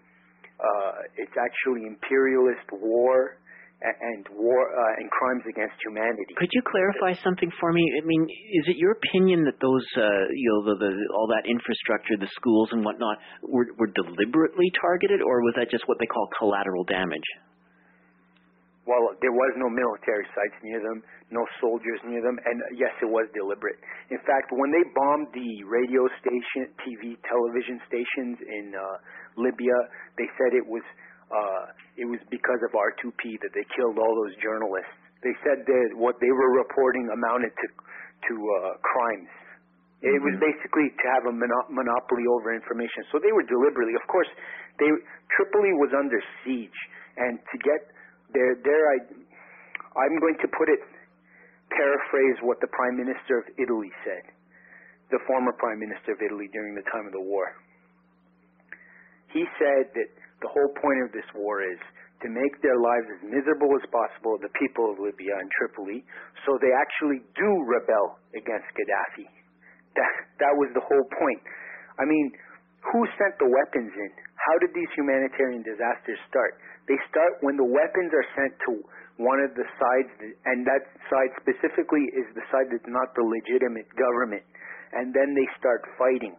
uh, it's actually imperialist war and war uh, and crimes against humanity. Could you clarify something for me? I mean, is it your opinion that those, uh, you know, the, the, all that infrastructure, the schools and whatnot, were, were deliberately targeted, or was that just what they call collateral damage? Well, there was no military sites near them, no soldiers near them, and uh, yes, it was deliberate. In fact, when they bombed the radio station, TV, television stations in uh, Libya. They said it was uh, it was because of R2P that they killed all those journalists. They said that what they were reporting amounted to to uh, crimes. It mm-hmm. was basically to have a mono- monopoly over information. So they were deliberately, of course, they Tripoli was under siege, and to get their their I, I'm going to put it paraphrase what the Prime Minister of Italy said, the former Prime Minister of Italy during the time of the war. He said that the whole point of this war is to make their lives as miserable as possible, the people of Libya and Tripoli, so they actually do rebel against Gaddafi. That that was the whole point. I mean, who sent the weapons in? How did these humanitarian disasters start? They start when the weapons are sent to one of the sides, and that side specifically is the side that's not the legitimate government, and then they start fighting.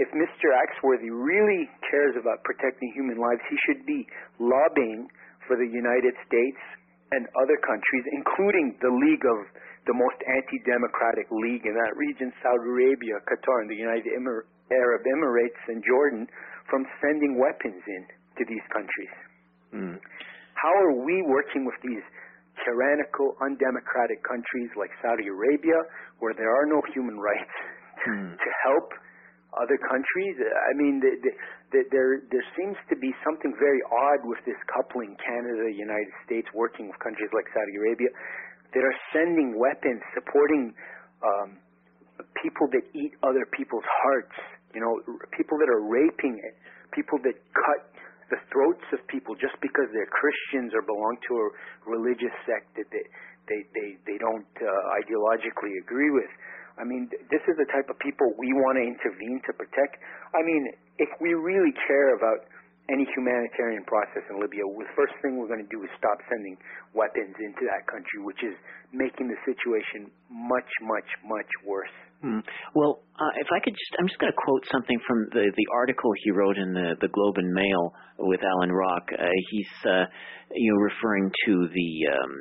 If Mr. Axworthy really cares about protecting human lives, he should be lobbying for the United States and other countries, including the League of the most anti-democratic league in that region, Saudi Arabia, Qatar, and the United Emir- Arab Emirates and Jordan, from sending weapons in to these countries. Mm. How are we working with these tyrannical, undemocratic countries like Saudi Arabia, where there are no human rights, mm. to help other countries? I mean, the, the, the, there there seems to be something very odd with this coupling Canada, United States, working with countries like Saudi Arabia that are sending weapons, supporting um, people that eat other people's hearts. You know, people that are raping it, people that cut the throats of people just because they're Christians or belong to a religious sect that they they they, they don't uh, ideologically agree with. I mean, this is the type of people we want to intervene to protect. I mean, if we really care about any humanitarian process in Libya, the first thing we're going to do is stop sending weapons into that country, which is making the situation much, much, much worse. Hmm. Well, uh, if I could just, I'm just going to quote something from the the article he wrote in the the Globe and Mail with Alan Rock. Uh, he's, uh, you know, referring to the um,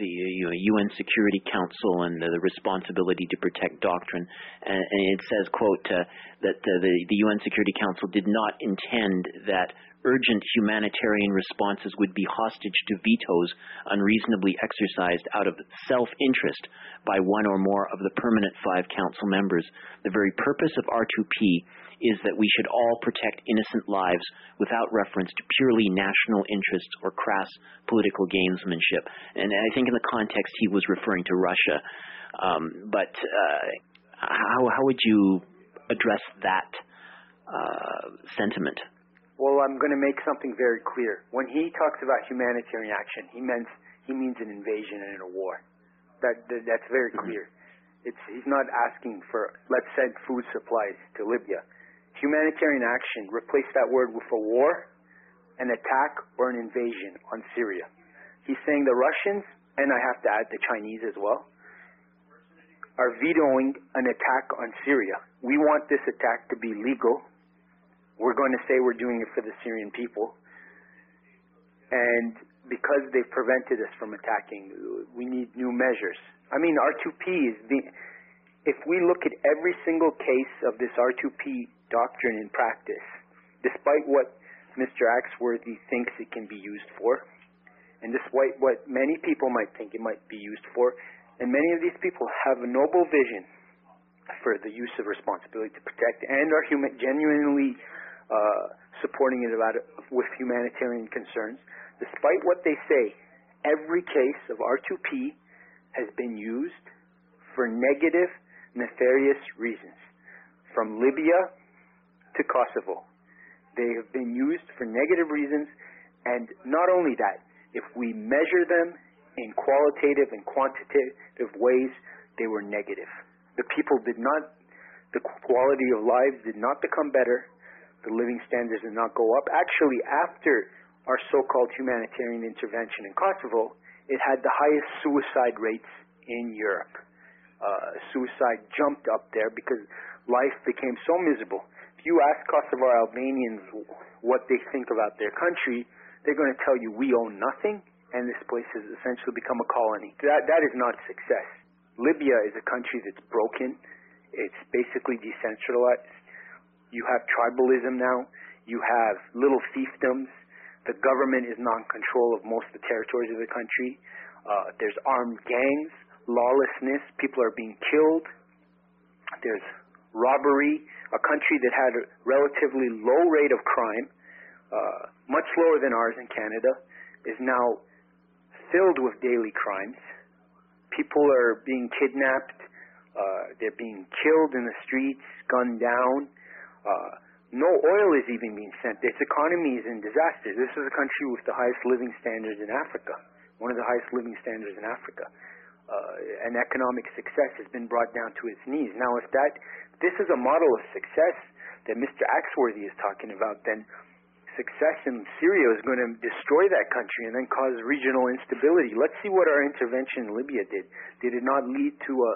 the you know, UN Security Council and the, responsibility to protect doctrine, and, and it says, "quote uh, that uh, the the UN Security Council did not intend that urgent humanitarian responses would be hostage to vetoes unreasonably exercised out of self interest by one or more of the permanent five council members. The very purpose of R2P is that we should all protect innocent lives without reference to purely national interests or crass political gamesmanship. And I think in the context he was referring to Russia. Um, but uh, how, how would you address that uh, sentiment? Well, I'm going to make something very clear. When he talks about humanitarian action, he means he means an invasion and a war. That, that that's very mm-hmm. clear. It's he's not asking for let's send food supplies to Libya. Humanitarian action replace that word with a war, an attack, or an invasion on Syria. He's saying the Russians, and I have to add the Chinese as well, are vetoing an attack on Syria. We want this attack to be legal we're going to say we're doing it for the Syrian people. And because they've prevented us from attacking, we need new measures. I mean, R2P is the. If we look at every single case of this R2P doctrine in practice, despite what Mr. Axworthy thinks it can be used for, and despite what many people might think it might be used for, and many of these people have a noble vision for the use of responsibility to protect and are human, genuinely uh, supporting it about, with humanitarian concerns. Despite what they say, every case of R2P has been used for negative, nefarious reasons. From Libya to Kosovo. They have been used for negative reasons, and not only that, if we measure them in qualitative and quantitative ways, they were negative. The people did not, the quality of lives did not become better, the living standards did not go up. Actually, after our so-called humanitarian intervention in Kosovo, it had the highest suicide rates in Europe. Uh, suicide jumped up there because life became so miserable. If you ask Kosovo Albanians what they think about their country, they're going to tell you we own nothing, and this place has essentially become a colony. That that is not success. Libya is a country that's broken. It's basically decentralized. You have tribalism now. You have little fiefdoms. The government is not in control of most of the territories of the country. Uh, there's armed gangs, lawlessness. People are being killed. There's robbery, a country that had a relatively low rate of crime, uh, much lower than ours in Canada, is now filled with daily crimes. People are being kidnapped. Uh, they're being killed in the streets, gunned down. Uh, no oil is even being sent. This economy is in disaster. This is a country with the highest living standards in Africa, one of the highest living standards in Africa. Uh, and economic success has been brought down to its knees. Now, if that this is a model of success that Mr. Axworthy is talking about, then success in Syria is going to destroy that country and then cause regional instability. Let's see what our intervention in Libya did. Did it not lead to a,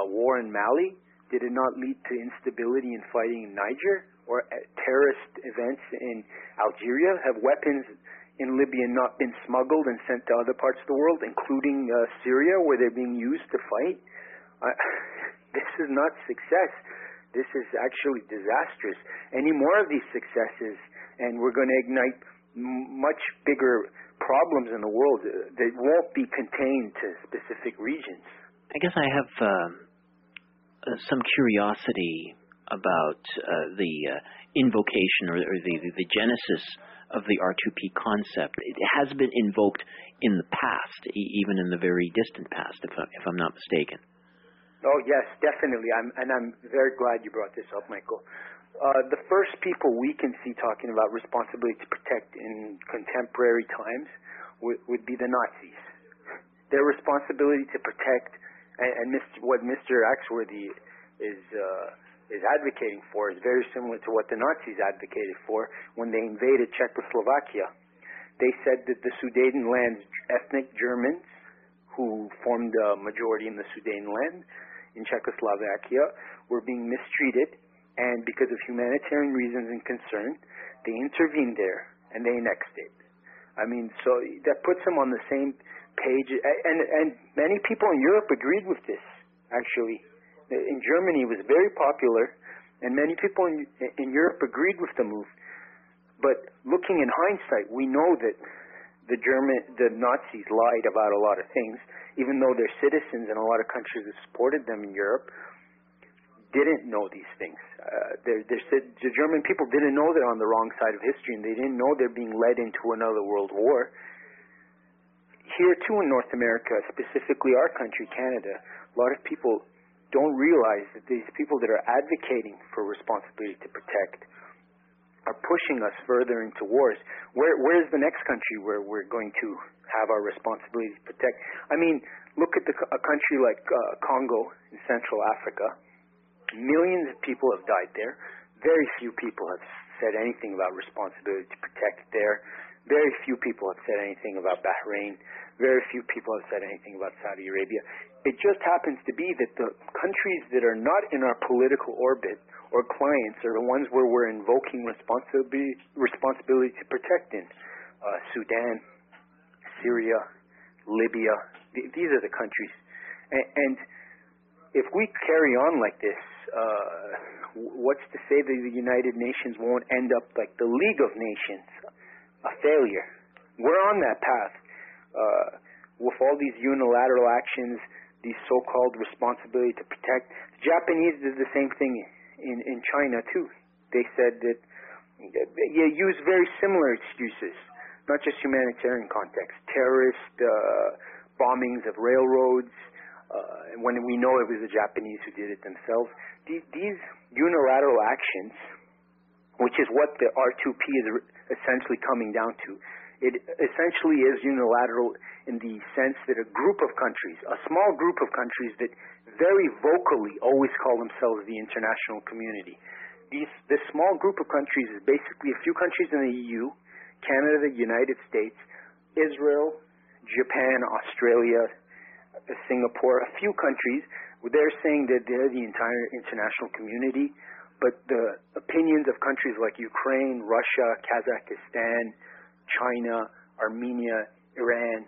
a war in Mali? Did it not lead to instability and fighting in Niger? or terrorist events in Algeria? Have weapons in Libya not been smuggled and sent to other parts of the world, including uh, Syria, where they're being used to fight? Uh, this is not success. This is actually disastrous. Any more of these successes, and we're going to ignite m- much bigger problems in the world uh, that won't be contained to specific regions. I guess I have uh, some curiosity about uh, the uh, invocation or, or the, the, the genesis of the R2P concept. It has been invoked in the past, e- even in the very distant past, if, I, if I'm not mistaken. Oh yes, definitely. I'm, and I'm very glad you brought this up, Michael. Uh, the first people we can see talking about responsibility to protect in contemporary times would, would be the Nazis. Their responsibility to protect, and, and Mr., what Mr. Axworthy is uh, is advocating for is very similar to what the Nazis advocated for when they invaded Czechoslovakia. They said that the Sudetenland ethnic Germans, who formed a majority in the Sudetenland in Czechoslovakia, were being mistreated, and because of humanitarian reasons and concern, they intervened there and they annexed it. I mean, so that puts them on the same page, and and many people in Europe agreed with this. Actually, in Germany it was very popular, and many people in, in Europe agreed with the move. But looking in hindsight, we know that the German, the Nazis lied about a lot of things, even though their citizens in a lot of countries that supported them in Europe didn't know these things. Uh, they're, they're, the German people didn't know they're on the wrong side of history, and they didn't know they're being led into another world war. Here, too, in North America, specifically our country, Canada, a lot of people don't realize that these people that are advocating for responsibility to protect are pushing us further into wars. Where where is the next country where we're going to have our responsibility to protect? I mean, look at the, a country like uh, Congo in Central Africa. Millions of people have died there. Very few people have said anything about responsibility to protect there. Very few people have said anything about Bahrain. Very few people have said anything about Saudi Arabia. It just happens to be that the countries that are not in our political orbit or clients are the ones where we're invoking responsibility, responsibility to protect in. Uh, Sudan, Syria, Libya. Th- these are the countries. And, and if we carry on like this, uh, what's to say that the United Nations won't end up like the League of Nations, a failure? We're on that path. Uh, with all these unilateral actions, these so-called responsibility to protect. The Japanese did the same thing in in China too. They said that you use very similar excuses, not just humanitarian context, terrorist uh, bombings of railroads. Uh, when we know it was the Japanese who did it themselves, these, these unilateral actions, which is what the R2P is essentially coming down to, it essentially is unilateral in the sense that a group of countries, a small group of countries that very vocally always call themselves the international community. These, this small group of countries is basically a few countries in the EU, Canada, the United States, Israel, Japan, Australia, Singapore, a few countries. They're saying that they're the entire international community, but the opinions of countries like Ukraine, Russia, Kazakhstan, China, Armenia, Iran,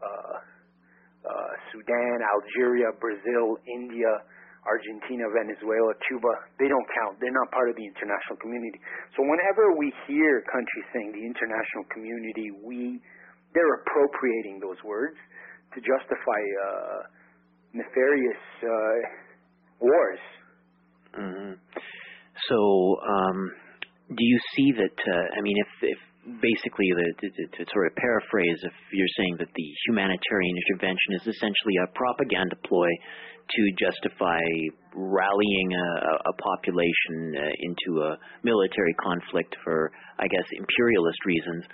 uh, uh, Sudan, Algeria, Brazil, India, Argentina, Venezuela, Cuba, they don't count. They're not part of the international community. So whenever we hear countries saying the international community, we they're appropriating those words to justify uh, nefarious uh, wars. Mm-hmm. So, um, do you see that? Uh, I mean, if, if basically, the, to, to, sort of paraphrase, if you're saying that the humanitarian intervention is essentially a propaganda ploy to justify rallying a, a population uh, into a military conflict for, I guess, imperialist reasons,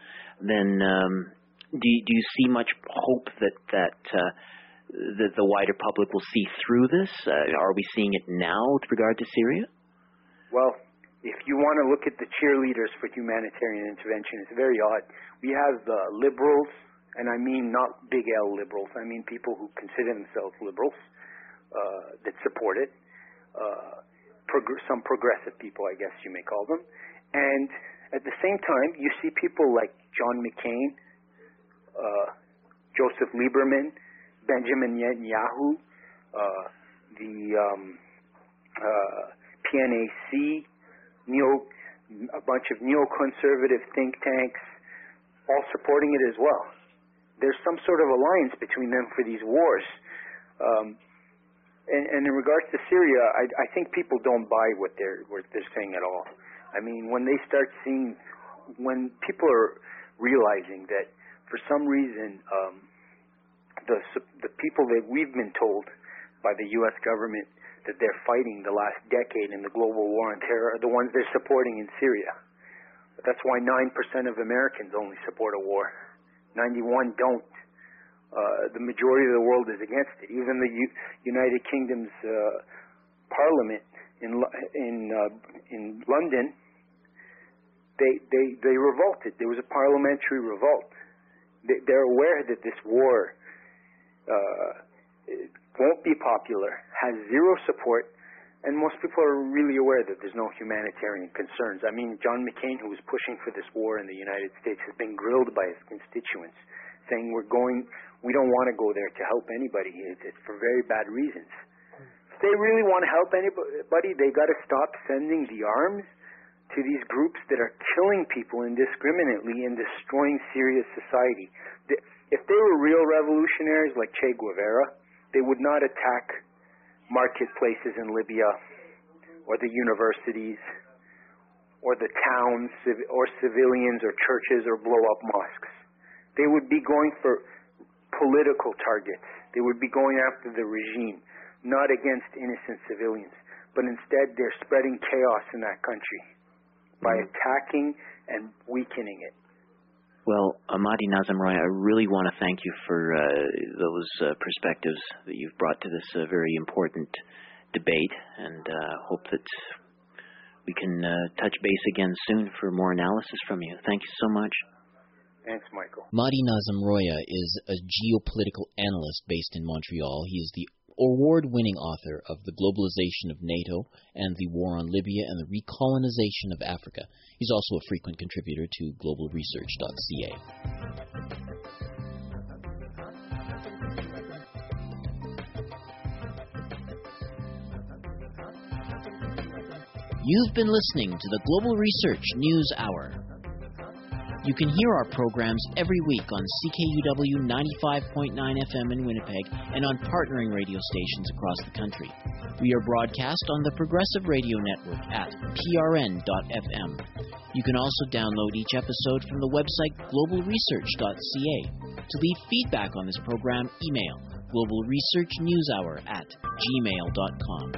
then um, do, do you see much hope that that uh, the wider public will see through this? Uh, are we seeing it now with regard to Syria? Well, if you want to look at the cheerleaders for humanitarian intervention, it's very odd. We have the liberals, and I mean not big L liberals. I mean people who consider themselves liberals uh, that support it. Uh, prog- some progressive people, I guess you may call them. And at the same time, you see people like John McCain, uh, Joseph Lieberman, Benjamin Netanyahu, uh, the um, uh, PNAC, neo, a bunch of neoconservative think tanks, all supporting it as well. There's some sort of alliance between them for these wars. Um, and, and in regards to Syria, I, I think people don't buy what they're what they're saying at all. I mean, when they start seeing, when people are realizing that for some reason um, the the people that we've been told by the U.S. government that they're fighting the last decade in the global war on terror are the ones they're supporting in Syria. But that's why 9% of Americans only support a war. 91 don't. Uh, the majority of the world is against it. Even the U- United Kingdom's uh, Parliament in in uh, in London, they they they revolted. There was a parliamentary revolt. They, they're aware that this war uh, won't be popular, has zero support, and most people are really aware that there's no humanitarian concerns. I mean, John McCain, who was pushing for this war in the United States, has been grilled by his constituents, saying we're going, we don't want to go there to help anybody. It's, it's for very bad reasons. If they really want to help anybody, they got to stop sending the arms to these groups that are killing people indiscriminately and destroying Syria's society. If they were real revolutionaries like Che Guevara, they would not attack marketplaces in Libya or the universities or the towns or civilians or churches or blow up mosques. They would be going for political targets. They would be going after the regime, not against innocent civilians. But instead, they're spreading chaos in that country by attacking and weakening it. Well, Mahdi Nazemroaya, I really want to thank you for uh, those uh, perspectives that you've brought to this uh, very important debate, and uh, hope that we can uh, touch base again soon for more analysis from you. Thank you so much. Thanks, Michael. Mahdi Nazemroaya is a geopolitical analyst based in Montreal. He is the award winning author of The Globalization of NATO and the War on Libya and the Recolonization of Africa. He's also a frequent contributor to globalresearch.ca. You've been listening to the Global Research News Hour. You can hear our programs every week on CKUW 95.9 FM in Winnipeg and on partnering radio stations across the country. We are broadcast on the Progressive Radio Network at prn.fm. You can also download each episode from the website globalresearch.ca. To leave feedback on this program, email globalresearchnewshour at gmail.com.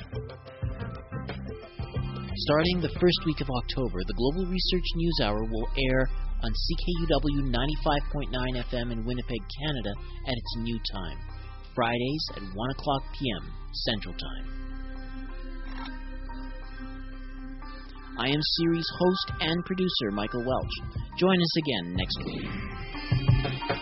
Starting the first week of October, the Global Research News Hour will air on CKUW 95.9 FM in Winnipeg, Canada at its new time, Fridays at 1 o'clock p.m. Central Time. I am series host and producer Michael Welch. Join us again next week.